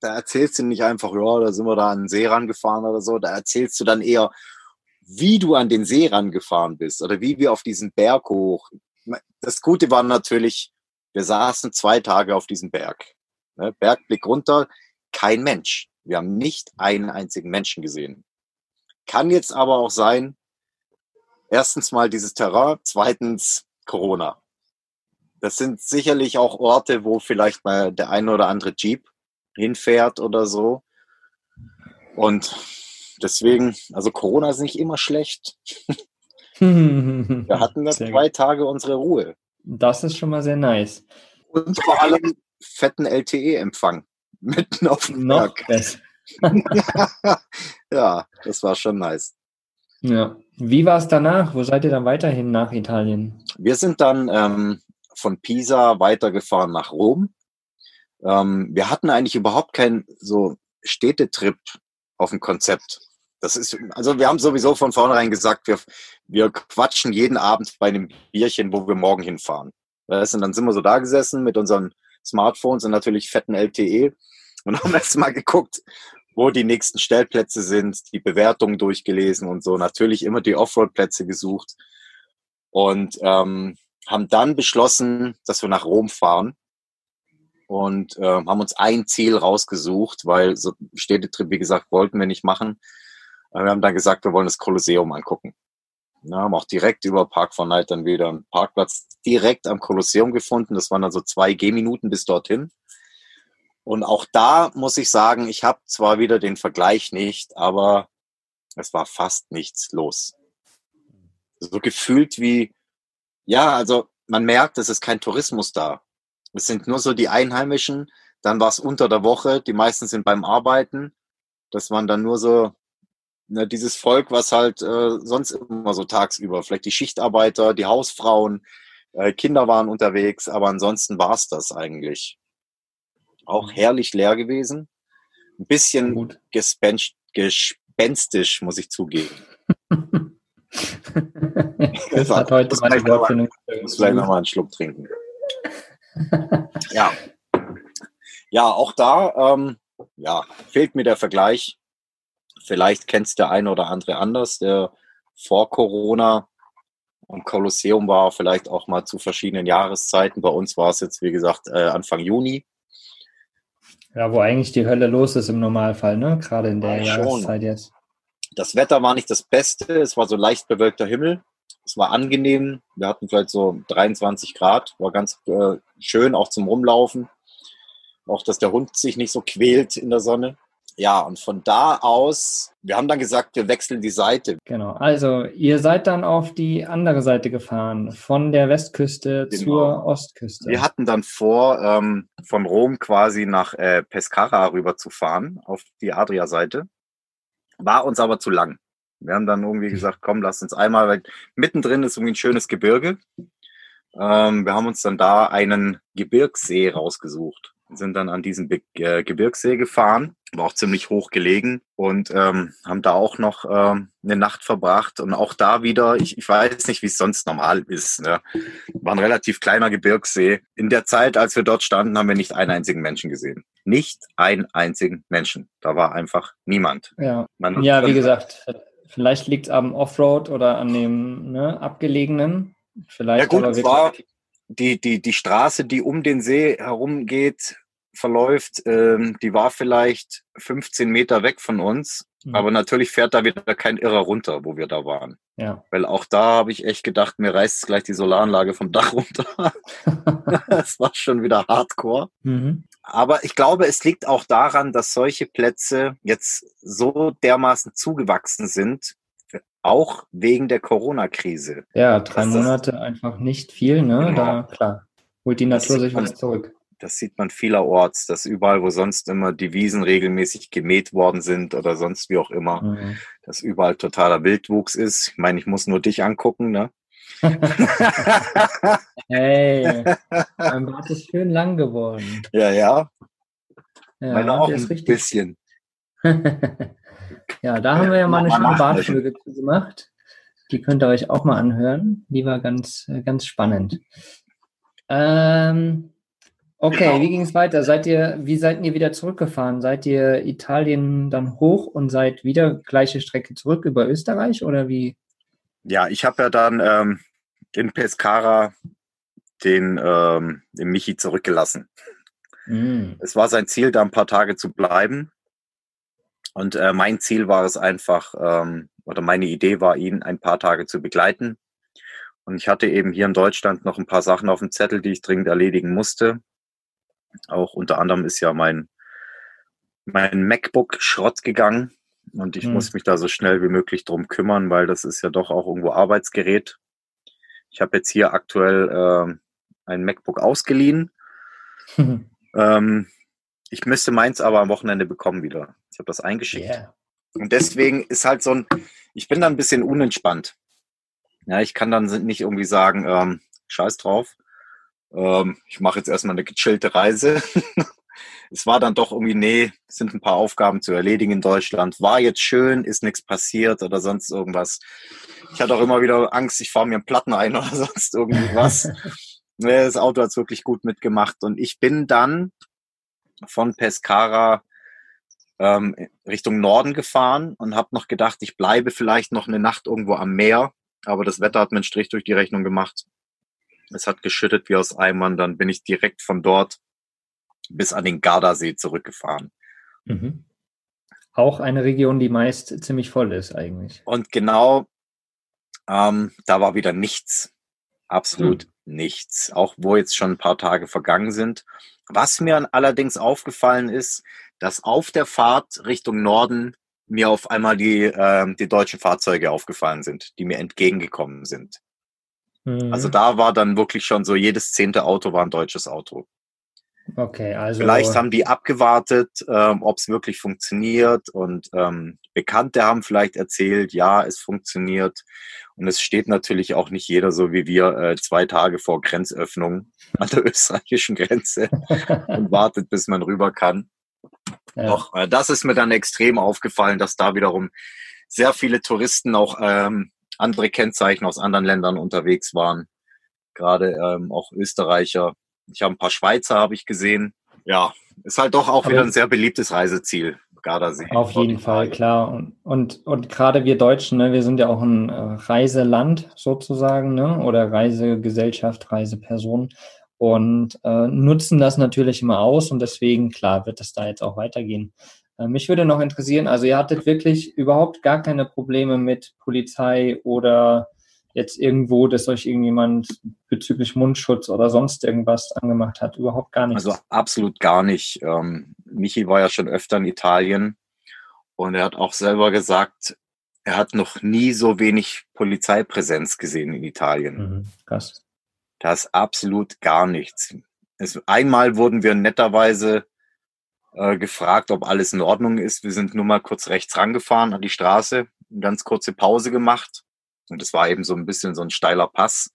da erzählst du nicht einfach, ja, da sind wir da an den See rangefahren oder so, da erzählst du dann eher, wie du an den See rangefahren bist oder wie wir auf diesen Berg hoch. Das Gute war natürlich, wir saßen zwei Tage auf diesem Berg. Ne? Bergblick runter, kein Mensch. Wir haben nicht einen einzigen Menschen gesehen. Kann jetzt aber auch sein, erstens mal dieses Terrain, zweitens Corona. Das sind sicherlich auch Orte, wo vielleicht mal der eine oder andere Jeep hinfährt oder so. Und deswegen, also Corona ist nicht immer schlecht. Wir hatten da zwei Tage unsere Ruhe. Das ist schon mal sehr nice. Und vor allem fetten LTE-Empfang mitten auf dem Noch Berg. besser. ja, das war schon nice. Ja. Wie war es danach? Wo seid ihr dann weiterhin nach Italien? Wir sind dann ähm, von Pisa weitergefahren nach Rom. Ähm, wir hatten eigentlich überhaupt keinen so Städtetrip auf dem Konzept. Das ist, also wir haben sowieso von vornherein gesagt, wir, wir quatschen jeden Abend bei einem Bierchen, wo wir morgen hinfahren. Weißt, und dann sind wir so da gesessen mit unseren Smartphones und natürlich fetten LTE und haben erst mal geguckt, wo die nächsten Stellplätze sind, die Bewertungen durchgelesen und so. Natürlich immer die Offroad-Plätze gesucht und ähm, haben dann beschlossen, dass wir nach Rom fahren und äh, haben uns ein Ziel rausgesucht, weil so Städtetrip, wie gesagt, wollten wir nicht machen. Äh, Wir haben dann gesagt, wir wollen das Kolosseum angucken. Ja, haben auch direkt über Park von Night dann wieder einen Parkplatz direkt am Kolosseum gefunden. Das waren dann so zwei Gehminuten bis dorthin. Und auch da muss ich sagen, ich habe zwar wieder den Vergleich nicht, aber es war fast nichts los. So gefühlt wie, ja, also man merkt, es ist kein Tourismus da. Es sind nur so die Einheimischen. Dann war es unter der Woche. Die meisten sind beim Arbeiten. Das waren dann nur so ne, dieses Volk, was halt äh, sonst immer so tagsüber, vielleicht die Schichtarbeiter, die Hausfrauen, äh, Kinder waren unterwegs, aber ansonsten war es das eigentlich. Auch herrlich leer gewesen. Ein bisschen Gut. gespenst, gespenstisch, muss ich zugeben. das hat heute Wortfindung. Ich muss vielleicht noch mal einen Schluck trinken. Ja. Ja, auch da, ähm, ja, fehlt mir der Vergleich. Vielleicht kennt es der eine oder andere anders, der vor Corona am Kolosseum war, vielleicht auch mal zu verschiedenen Jahreszeiten. Bei uns war es jetzt, wie gesagt, äh, Anfang Juni. Ja, wo eigentlich die Hölle los ist im Normalfall, ne? Gerade in der Ja, schon. Jahreszeit jetzt. Das Wetter war nicht das Beste. Es war so leicht bewölkter Himmel. Es war angenehm. Wir hatten vielleicht so 23 Grad. War ganz äh, schön, auch zum Rumlaufen. Auch, dass der Hund sich nicht so quält in der Sonne. Ja, und von da aus, wir haben dann gesagt, wir wechseln die Seite. Genau. Also, ihr seid dann auf die andere Seite gefahren, von der Westküste Genau. zur Ostküste. Wir hatten dann vor, ähm, von Rom quasi nach äh, Pescara rüber zu fahren, auf die Adria-Seite. War uns aber zu lang. Wir haben dann irgendwie gesagt, komm, lass uns einmal, weil mittendrin ist irgendwie ein schönes Gebirge. Ähm, wir haben uns dann da einen Gebirgssee rausgesucht. Wir sind dann an diesen Be äh, Gebirgssee gefahren, war auch ziemlich hoch gelegen und ähm, haben da auch noch ähm, eine Nacht verbracht. Und auch da wieder, ich, ich weiß nicht, wie es sonst normal ist. Ne? War ein relativ kleiner Gebirgssee. In der Zeit, als wir dort standen, haben wir nicht einen einzigen Menschen gesehen. Nicht einen einzigen Menschen. Da war einfach niemand. ja. Man ja, wie gesagt, vielleicht liegt es am Offroad oder an dem ne, abgelegenen. Vielleicht Ja gut, aber war die, die, die Straße, die um den See herumgeht, verläuft, ähm, die war vielleicht 15 Meter weg von uns. Mhm. Aber natürlich fährt da wieder kein Irrer runter, wo wir da waren. Ja. Weil auch da habe ich echt gedacht, mir reißt gleich die Solaranlage vom Dach runter. das war schon wieder hardcore. mhm. Aber ich glaube, es liegt auch daran, dass solche Plätze jetzt so dermaßen zugewachsen sind, auch wegen der Corona-Krise. Ja, drei Monate einfach nicht viel, ne? Genau. Da, klar, holt die Natur sich was zurück. Das sieht man vielerorts, dass überall, wo sonst immer die Wiesen regelmäßig gemäht worden sind oder sonst wie auch immer, Mhm. dass überall totaler Wildwuchs ist. Ich meine, ich muss nur dich angucken, ne? Hey, mein Bart ist schön lang geworden. ja, ja, Ja, meine auch ein richtig. bisschen. ja, da haben wir ja mal eine schöne. Bartfolge gemacht. Die könnt ihr euch auch mal anhören. Die war ganz, äh, ganz spannend. Ähm, okay, Genau. wie ging es weiter? Seid ihr, wie seid ihr wieder zurückgefahren? Seid ihr Italien dann hoch und seid wieder gleiche Strecke zurück über Österreich oder wie? Ja, ich habe ja dann ähm, in Pescara den, ähm, den Michi zurückgelassen. Hm, Es war sein Ziel, da ein paar Tage zu bleiben. Und äh, mein Ziel war es einfach, ähm, oder meine Idee war, ihn ein paar Tage zu begleiten. Und ich hatte eben hier in Deutschland noch ein paar Sachen auf dem Zettel, die ich dringend erledigen musste. Auch unter anderem ist ja mein, mein MacBook Schrott gegangen. Und ich hm. muss mich da so schnell wie möglich drum kümmern, weil das ist ja doch auch irgendwo Arbeitsgerät. Ich habe jetzt hier aktuell äh, ein MacBook ausgeliehen. ähm, ich müsste meins aber am Wochenende bekommen wieder. Ich habe das eingeschickt. Yeah. Und deswegen ist halt so ein, ich bin da ein bisschen unentspannt. Ja, ich kann dann nicht irgendwie sagen, ähm, scheiß drauf. Ähm, ich mache jetzt erstmal eine gechillte Reise. es war dann doch irgendwie, nee, es sind ein paar Aufgaben zu erledigen in Deutschland. War jetzt schön, ist nichts passiert oder sonst irgendwas. Ich hatte auch immer wieder Angst, ich fahre mir einen Platten ein oder sonst irgendwas. das Auto hat es wirklich gut mitgemacht. Und ich bin dann von Pescara ähm, Richtung Norden gefahren und habe noch gedacht, ich bleibe vielleicht noch eine Nacht irgendwo am Meer. Aber das Wetter hat mir einen Strich durch die Rechnung gemacht. Es hat geschüttet wie aus Eimern. Dann bin ich direkt von dort bis an den Gardasee zurückgefahren. Mhm. Auch eine Region, die meist ziemlich voll ist eigentlich. Und genau ähm, da war wieder nichts. Absolut mhm. nichts. Auch wo jetzt schon ein paar Tage vergangen sind. Was mir allerdings aufgefallen ist, dass auf der Fahrt Richtung Norden mir auf einmal die, äh, die deutschen Fahrzeuge aufgefallen sind, die mir entgegengekommen sind. Mhm. Also da war dann wirklich schon so, jedes zehnte Auto war ein deutsches Auto. Okay, also. Vielleicht haben die abgewartet, ähm, ob es wirklich funktioniert und ähm, Bekannte haben vielleicht erzählt, ja, es funktioniert. Und es steht natürlich auch nicht jeder so wie wir äh, zwei Tage vor Grenzöffnung an der österreichischen Grenze und wartet, bis man rüber kann. Ja. Doch, äh, das ist mir dann extrem aufgefallen, dass da wiederum sehr viele Touristen auch ähm, andere Kennzeichen aus anderen Ländern unterwegs waren. Gerade ähm, auch Österreicher, ich habe ein paar Schweizer, habe ich gesehen. Ja, ist halt doch auch Aber wieder ein sehr beliebtes Reiseziel. Gardasee. Auf jeden Fall, klar. Und, und, und gerade wir Deutschen, ne, wir sind ja auch ein äh, Reiseland sozusagen, ne, oder Reisegesellschaft, Reiseperson und äh, nutzen das natürlich immer aus und deswegen, klar, wird es da jetzt auch weitergehen. Äh, mich würde noch interessieren, also ihr hattet wirklich überhaupt gar keine Probleme mit Polizei oder jetzt irgendwo, dass euch irgendjemand bezüglich Mundschutz oder sonst irgendwas angemacht hat. Überhaupt gar nicht. Also absolut gar nicht. Ähm, Michi war ja schon öfter in Italien und er hat auch selber gesagt, er hat noch nie so wenig Polizeipräsenz gesehen in Italien. Mhm, krass. Das ist absolut gar nichts. Es, einmal wurden wir netterweise äh, gefragt, ob alles in Ordnung ist. Wir sind nur mal kurz rechts rangefahren an die Straße, eine ganz kurze Pause gemacht und es war eben so ein bisschen so ein steiler Pass.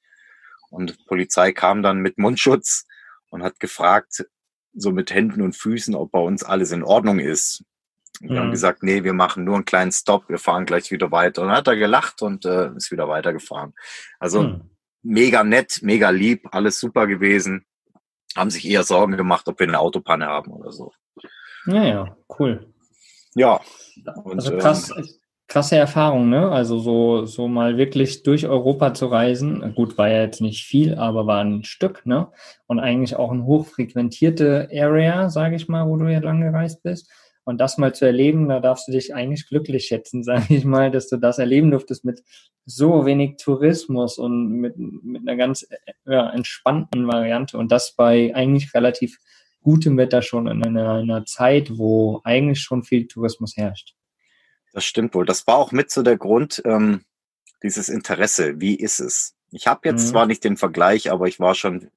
Und die Polizei kam dann mit Mundschutz und hat gefragt, so mit Händen und Füßen, ob bei uns alles in Ordnung ist. Und wir mhm. haben gesagt, nee, wir machen nur einen kleinen Stopp, wir fahren gleich wieder weiter. Und dann hat er gelacht und äh, ist wieder weitergefahren. Also mhm. mega nett, mega lieb, alles super gewesen. Haben sich eher Sorgen gemacht, ob wir eine Autopanne haben oder so. Ja, ja, cool. Ja. Und, also krass, ähm, krasse Erfahrung, ne? Also so, so mal wirklich durch Europa zu reisen. Gut, war ja jetzt nicht viel, aber war ein Stück, ne? Und eigentlich auch ein hochfrequentierte Area, sage ich mal, wo du ja lang gereist bist. Und das mal zu erleben, da darfst du dich eigentlich glücklich schätzen, sage ich mal, dass du das erleben durftest mit so wenig Tourismus und mit, mit einer ganz ja, entspannten Variante und das bei eigentlich relativ gutem Wetter schon in einer, in einer Zeit, wo eigentlich schon viel Tourismus herrscht. Das stimmt wohl. Das war auch mit so der Grund, ähm, dieses Interesse. Wie ist es? Ich habe jetzt mhm. zwar nicht den Vergleich, aber ich war schon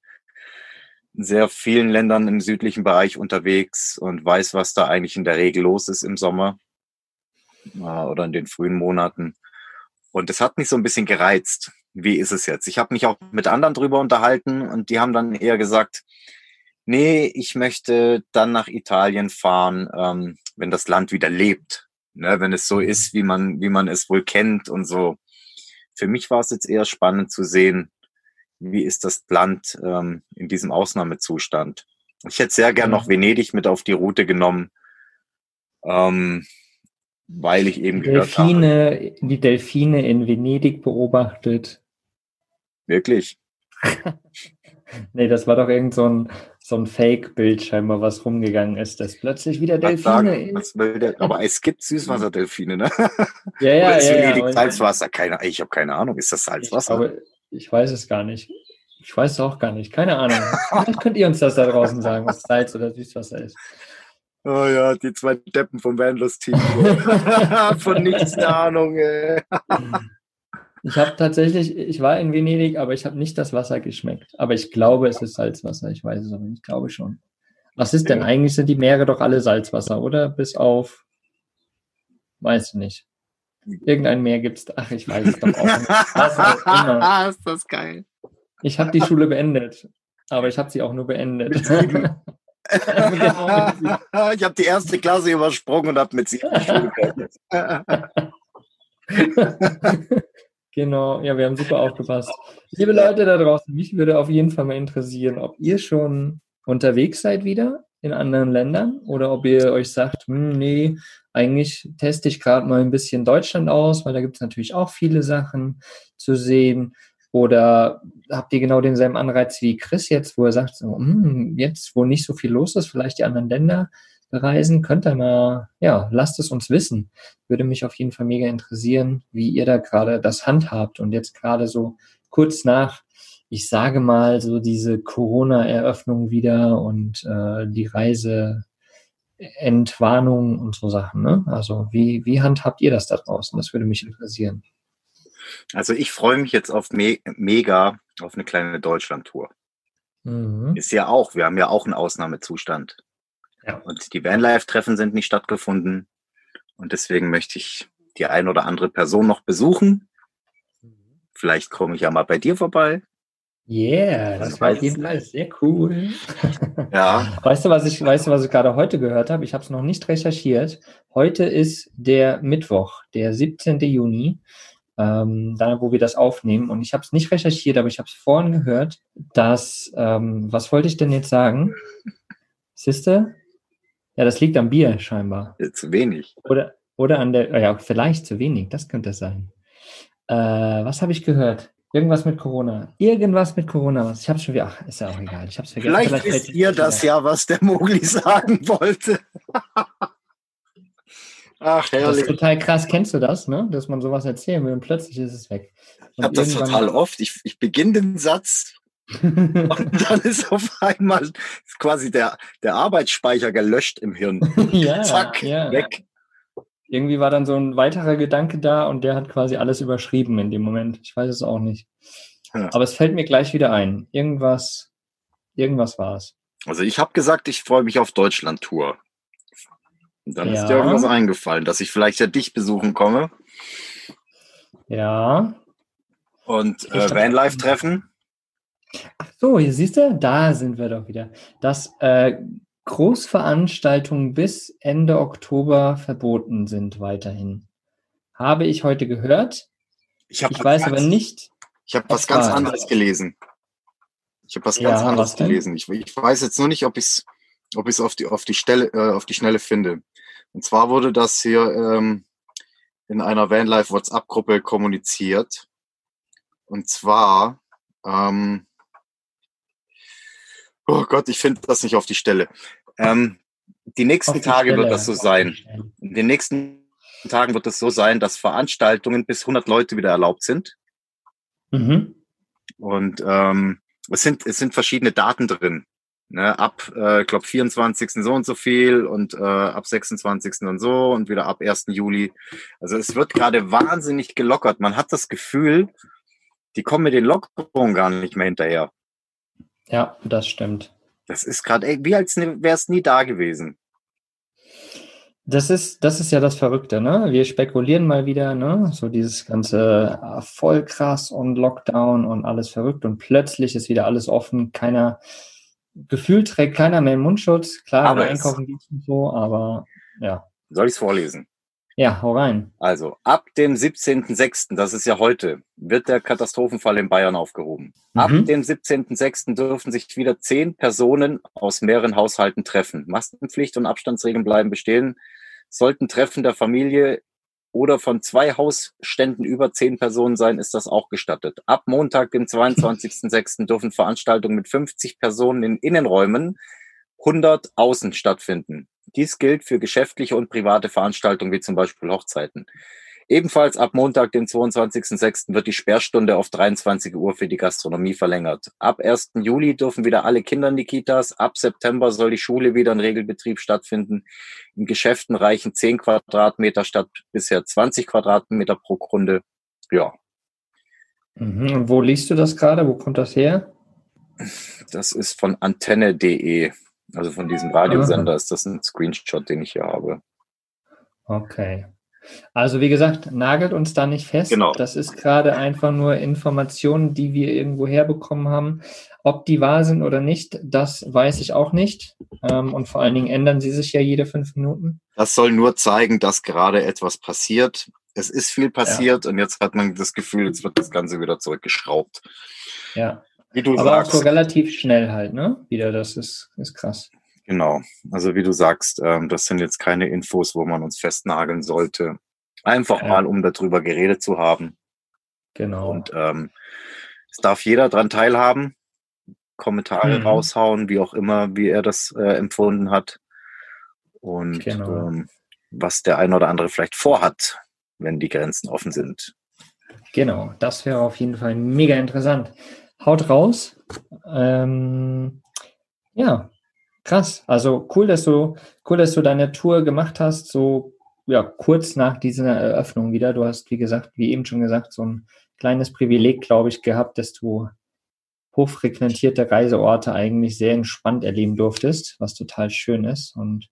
sehr vielen Ländern im südlichen Bereich unterwegs und weiß, was da eigentlich in der Regel los ist im Sommer äh, oder in den frühen Monaten. Und es hat mich so ein bisschen gereizt. Wie ist es jetzt? Ich habe mich auch mit anderen drüber unterhalten und die haben dann eher gesagt, nee, ich möchte dann nach Italien fahren, ähm, wenn das Land wieder lebt ne, wenn es so mhm. ist, wie man, wie man es wohl kennt und so. Für mich war es jetzt eher spannend zu sehen, wie ist das Land ähm, in diesem Ausnahmezustand. Ich hätte sehr gern noch Venedig mit auf die Route genommen, ähm, weil ich eben Delfine, gehört habe. Die Delfine in Venedig beobachtet. Wirklich? nee, das war doch irgend so ein, so ein Fake-Bild scheinbar, was rumgegangen ist, dass plötzlich wieder Delfine sagen, was will der, aber es gibt Süßwasserdelfine, ne? Ja, ja, Oder ist ja. ja, lediglich aber- Salzwasser? Keine, ich habe keine Ahnung. Ist das Salzwasser? Ich, weiß es gar nicht. Ich weiß es auch gar nicht. Keine Ahnung. Vielleicht könnt ihr uns das da draußen sagen, was Salz oder Süßwasser ist. oh ja, die zwei Deppen vom Vanlust-Team. Von nichts eine Ahnung, ey. Ich habe tatsächlich, ich war in Venedig, aber ich habe nicht das Wasser geschmeckt. Aber ich glaube, es ist Salzwasser. Ich weiß es aber nicht. Ich glaube schon. Was ist denn Ja. eigentlich? Sind die Meere doch alle Salzwasser, oder? Bis auf, weiß ich nicht. Irgendein Meer gibt's. Ach, ich weiß es doch auch nicht. Was auch immer. ist das geil. Ich habe die Schule beendet, aber ich habe sie auch nur beendet. Ich habe die erste Klasse übersprungen und habe mit sieben Schule beendet. genau, ja, wir haben super aufgepasst. Liebe Leute da draußen, mich würde auf jeden Fall mal interessieren, ob ihr schon unterwegs seid wieder in anderen Ländern oder ob ihr euch sagt, hm, nee, eigentlich teste ich gerade mal ein bisschen Deutschland aus, weil da gibt es natürlich auch viele Sachen zu sehen. Oder habt ihr genau denselben Anreiz wie Chris jetzt, wo er sagt, so, hm, jetzt, wo nicht so viel los ist, vielleicht die anderen Länder bereisen, könnt ihr mal, ja, lasst es uns wissen. Würde mich auf jeden Fall mega interessieren, wie ihr da gerade das handhabt und jetzt gerade so kurz nach, ich sage mal, so diese Corona-Eröffnung wieder und äh, die Reiseentwarnung und so Sachen. Ne? Also wie, wie handhabt ihr das da draußen? Das würde mich interessieren. Also ich freue mich jetzt auf me mega auf eine kleine Deutschland-Tour. Mhm. Ist ja auch, wir haben ja auch einen Ausnahmezustand. Ja. Und die Vanlife-Treffen sind nicht stattgefunden. Und deswegen möchte ich die ein oder andere Person noch besuchen. Vielleicht komme ich ja mal bei dir vorbei. Yeah, das war auf jeden Fall sehr cool. Ja. Weißt du, was ich, weißt du, was ich gerade heute gehört habe? Ich habe es noch nicht recherchiert. Heute ist der Mittwoch, der 17. Juni, ähm, da wo wir das aufnehmen. Und ich habe es nicht recherchiert, aber ich habe es vorhin gehört, dass, ähm, was wollte ich denn jetzt sagen? Siehste? Ja, das liegt am Bier scheinbar. Zu wenig. Oder, oder an der, ja, vielleicht zu wenig, das könnte es sein. Äh, was habe ich gehört? Irgendwas mit Corona. Irgendwas mit Corona. Ich habe schon wieder, ach, ist ja auch egal. Ich habe es vergessen. Vielleicht fällt wisst ihr wieder. das ja, was der Mogli sagen wollte. Ach, Das ist herrlich. total krass. Kennst du das, ne? Dass man sowas erzählen will und plötzlich ist es weg. Ich habe das total oft. Ich, ich beginne den Satz und dann ist auf einmal quasi der, der Arbeitsspeicher gelöscht im Hirn. ja, Zack, ja. weg. Irgendwie war dann so ein weiterer Gedanke da und der hat quasi alles überschrieben in dem Moment. Ich weiß es auch nicht. Ja. Aber es fällt mir gleich wieder ein. Irgendwas, irgendwas war es. Also ich habe gesagt, ich freue mich auf Deutschland-Tour. Dann ist Ja. dir irgendwas eingefallen, dass ich vielleicht ja dich besuchen komme Ja. und äh, dachte- Vanlife-Treffen. Ach so, hier siehst du, da sind wir doch wieder. Dass äh, Großveranstaltungen bis Ende Oktober verboten sind weiterhin. Habe ich heute gehört. Ich, Ich was weiß ganz, aber nicht. Ich habe was was ganz war. anderes gelesen. Ich habe was Ja, ganz was anderes denn? gelesen. Ich, ich weiß jetzt nur nicht, ob ich es ob ich's auf, die, auf, die Stelle, äh, auf die Schnelle finde. Und zwar wurde das hier ähm, in einer Vanlife WhatsApp-Gruppe kommuniziert. Und zwar, ähm, oh Gott, ich finde das nicht auf die Stelle. Ähm, die nächsten die Tage Stelle. wird das so sein. In den nächsten Tagen wird es so sein, dass Veranstaltungen bis 100 Leute wieder erlaubt sind. Mhm. Und ähm, es sind es sind verschiedene Daten drin. Ne, ab, äh, glaube 24. so und so viel und äh, ab 26. und so und wieder ab 1. Juli. Also es wird gerade wahnsinnig gelockert. Man hat das Gefühl, die kommen mit den Lockerungen gar nicht mehr hinterher. Ja, das stimmt. Das ist gerade wie als wäre es nie da gewesen. Das ist, das ist ja das Verrückte, ne? Wir spekulieren mal wieder, ne? So dieses ganze ah, voll krass und Lockdown und alles verrückt und plötzlich ist wieder alles offen. Keiner, gefühlt trägt keiner mehr Mundschutz. Klar, Aber einkaufen gehst und so, aber ja. Soll ich es vorlesen? Ja, hau rein. Also ab dem 17.06., das ist ja heute, wird der Katastrophenfall in Bayern aufgehoben. Ab Mhm. dem 17.06. dürfen sich wieder zehn Personen aus mehreren Haushalten treffen. Maskenpflicht und Abstandsregeln bleiben bestehen. Sollten Treffen der Familie oder von zwei Hausständen über zehn Personen sein, ist das auch gestattet. Ab Montag, dem 22.06. dürfen Veranstaltungen mit 50 Personen in Innenräumen, 100 außen stattfinden. Dies gilt für geschäftliche und private Veranstaltungen wie zum Beispiel Hochzeiten. Ebenfalls ab Montag, den 22.06. wird die Sperrstunde auf 23 Uhr für die Gastronomie verlängert. Ab 1. Juli dürfen wieder alle Kinder in die Kitas. Ab September soll die Schule wieder in Regelbetrieb stattfinden. In Geschäften reichen 10 Quadratmeter statt bisher 20 Quadratmeter pro Kunde. Ja. Mhm. Und wo liest du das gerade? Wo kommt das her? Das ist von antenne.de. Also von diesem Radiosender ist das ein Screenshot, den ich hier habe. Okay. Also wie gesagt, nagelt uns da nicht fest. Genau. Das ist gerade einfach nur Informationen, die wir irgendwo herbekommen haben. Ob die wahr sind oder nicht, das weiß ich auch nicht. Ähm, und vor allen Dingen ändern sie sich ja jede fünf Minuten. Das soll nur zeigen, dass gerade etwas passiert. Es ist viel passiert ja. und jetzt hat man das Gefühl, jetzt wird das Ganze wieder zurückgeschraubt. Ja. Wie du Aber sagst. auch so relativ schnell halt, ne? Wieder, das ist, ist krass. Genau. Also wie du sagst, ähm, das sind jetzt keine Infos, wo man uns festnageln sollte. Einfach ja. mal, um darüber geredet zu haben. Genau. Und ähm, es darf jeder dran teilhaben, Kommentare mhm. raushauen, wie auch immer, wie er das äh, empfunden hat. Und genau. ähm, was der eine oder andere vielleicht vorhat, wenn die Grenzen offen sind. Genau, das wäre auf jeden Fall mega interessant. Haut raus. Ähm, ja, Krass. Also cool, dass du, cool, dass du deine Tour gemacht hast, so ja, kurz nach dieser Eröffnung wieder. Du hast, wie gesagt, wie eben schon gesagt, so ein kleines Privileg, glaube ich, gehabt, dass du hochfrequentierte Reiseorte eigentlich sehr entspannt erleben durftest, was total schön ist und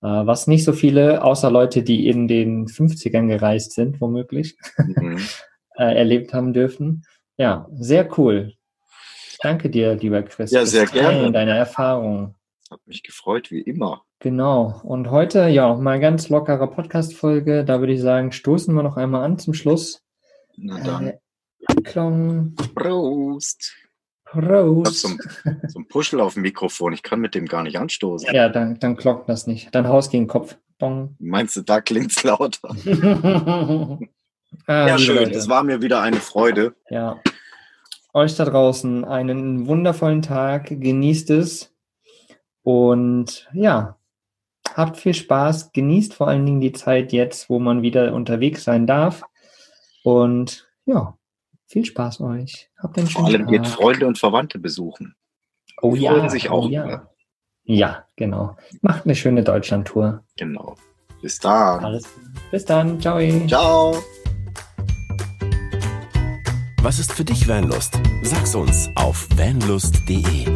äh, was nicht so viele, außer Leute, die in den 50ern gereist sind, womöglich, mhm. äh, erlebt haben dürfen. Ja, sehr cool. Danke dir, lieber Chris. Ja, sehr gerne. Deine Erfahrungen. Hat mich gefreut, wie immer. Genau. Und heute, ja, mal ganz lockere Podcast-Folge. Da würde ich sagen, stoßen wir noch einmal an zum Schluss. Na dann. Äh, Klong. Prost. Prost. So ein, so ein Puschel auf dem Mikrofon. Ich kann mit dem gar nicht anstoßen. Ja, dann, dann klockt das nicht. Dann haust gegen den Kopf. Dong. Meinst du, da klingt es lauter? ah, ja, schön. Es war mir wieder eine Freude. Ja. Euch da draußen einen wundervollen Tag. Genießt es. Und ja, habt viel Spaß, genießt vor allen Dingen die Zeit jetzt, wo man wieder unterwegs sein darf. Und ja, viel Spaß euch. Habt einen schönen Vor allem geht Freunde und Verwandte besuchen. Oh Die ja. sich auch. Oh, ja. ja, genau. Macht eine schöne Deutschlandtour. Genau. Bis dann. Alles. Bis dann. Ciao. Ciao. Was ist für dich Vanlust? Sag's uns auf vanlust.de.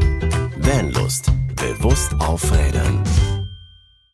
Vanlust Bewusst aufrädern.